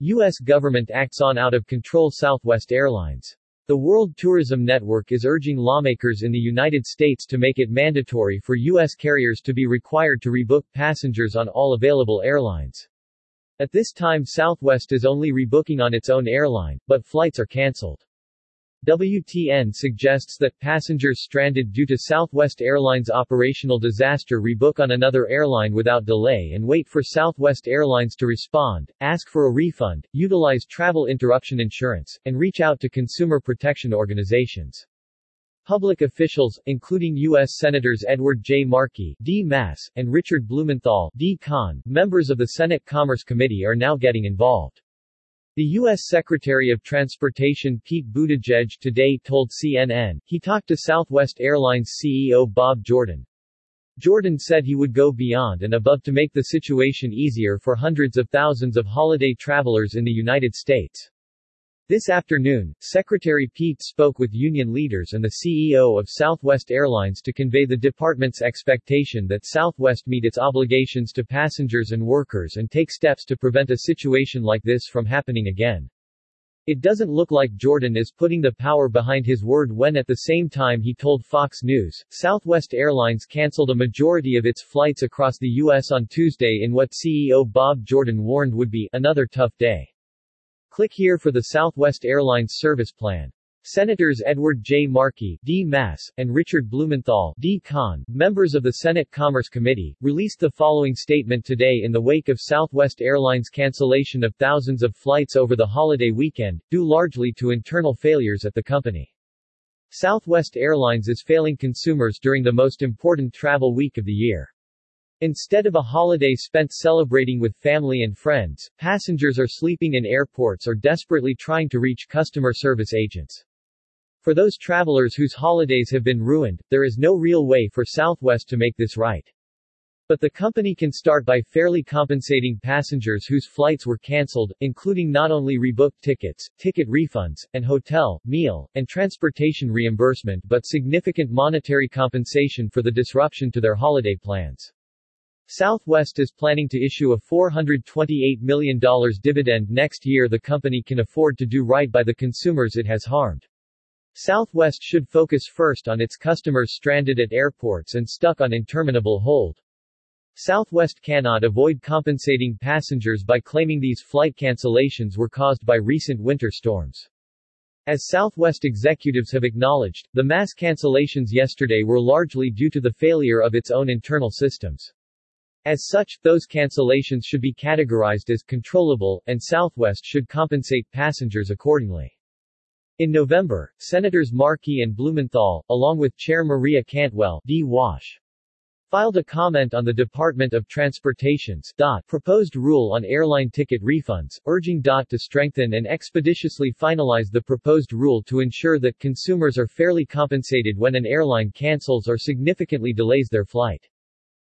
U.S. government acts on out-of-control Southwest Airlines. The World Tourism Network is urging lawmakers in the United States to make it mandatory for U.S. carriers to be required to rebook passengers on all available airlines. At this time Southwest is only rebooking on its own airline, but flights are cancelled. WTN suggests that passengers stranded due to Southwest Airlines operational disaster rebook on another airline without delay and wait for Southwest Airlines to respond, ask for a refund, utilize travel interruption insurance, and reach out to consumer protection organizations. Public officials, including U.S. Senators Edward J. Markey D. Mass, and Richard Blumenthal D. Conn, members of the Senate Commerce Committee are now getting involved. The U.S. Secretary of Transportation Pete Buttigieg today told CNN, he talked to Southwest Airlines CEO Bob Jordan. Jordan said he would go beyond and above to make the situation easier for hundreds of thousands of holiday travelers in the United States. This afternoon, Secretary Pete spoke with union leaders and the CEO of Southwest Airlines to convey the department's expectation that Southwest meet its obligations to passengers and workers and take steps to prevent a situation like this from happening again. It doesn't look like Jordan is putting the power behind his word when at the same time he told Fox News, Southwest Airlines canceled a majority of its flights across the U.S. on Tuesday in what CEO Bob Jordan warned would be another tough day. Click here for the Southwest Airlines service plan. Senators Edward J. Markey D. Mass, and Richard Blumenthal D. Conn, members of the Senate Commerce Committee, released the following statement today in the wake of Southwest Airlines cancellation of thousands of flights over the holiday weekend, due largely to internal failures at the company. Southwest Airlines is failing consumers during the most important travel week of the year. Instead of a holiday spent celebrating with family and friends, passengers are sleeping in airports or desperately trying to reach customer service agents. For those travelers whose holidays have been ruined, there is no real way for Southwest to make this right. But the company can start by fairly compensating passengers whose flights were cancelled, including not only rebooked tickets, ticket refunds, and hotel, meal, and transportation reimbursement but significant monetary compensation for the disruption to their holiday plans. Southwest is planning to issue a $428 million dividend next year the company can afford to do right by the consumers it has harmed. Southwest should focus first on its customers stranded at airports and stuck on interminable hold. Southwest cannot avoid compensating passengers by claiming these flight cancellations were caused by recent winter storms. As Southwest executives have acknowledged, the mass cancellations yesterday were largely due to the failure of its own internal systems. As such, those cancellations should be categorized as controllable, and Southwest should compensate passengers accordingly. In November, Senators Markey and Blumenthal, along with Chair Maria Cantwell D. Wash, filed a comment on the Department of Transportation's DOT proposed rule on airline ticket refunds, urging DOT to strengthen and expeditiously finalize the proposed rule to ensure that consumers are fairly compensated when an airline cancels or significantly delays their flight.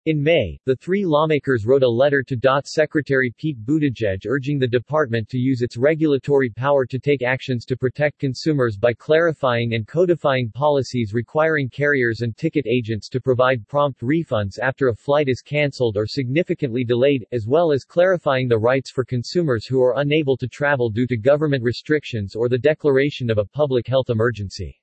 In May, the three lawmakers wrote a letter to DOT Secretary Pete Buttigieg urging the department to use its regulatory power to take actions to protect consumers by clarifying and codifying policies requiring carriers and ticket agents to provide prompt refunds after a flight is canceled or significantly delayed, as well as clarifying the rights for consumers who are unable to travel due to government restrictions or the declaration of a public health emergency.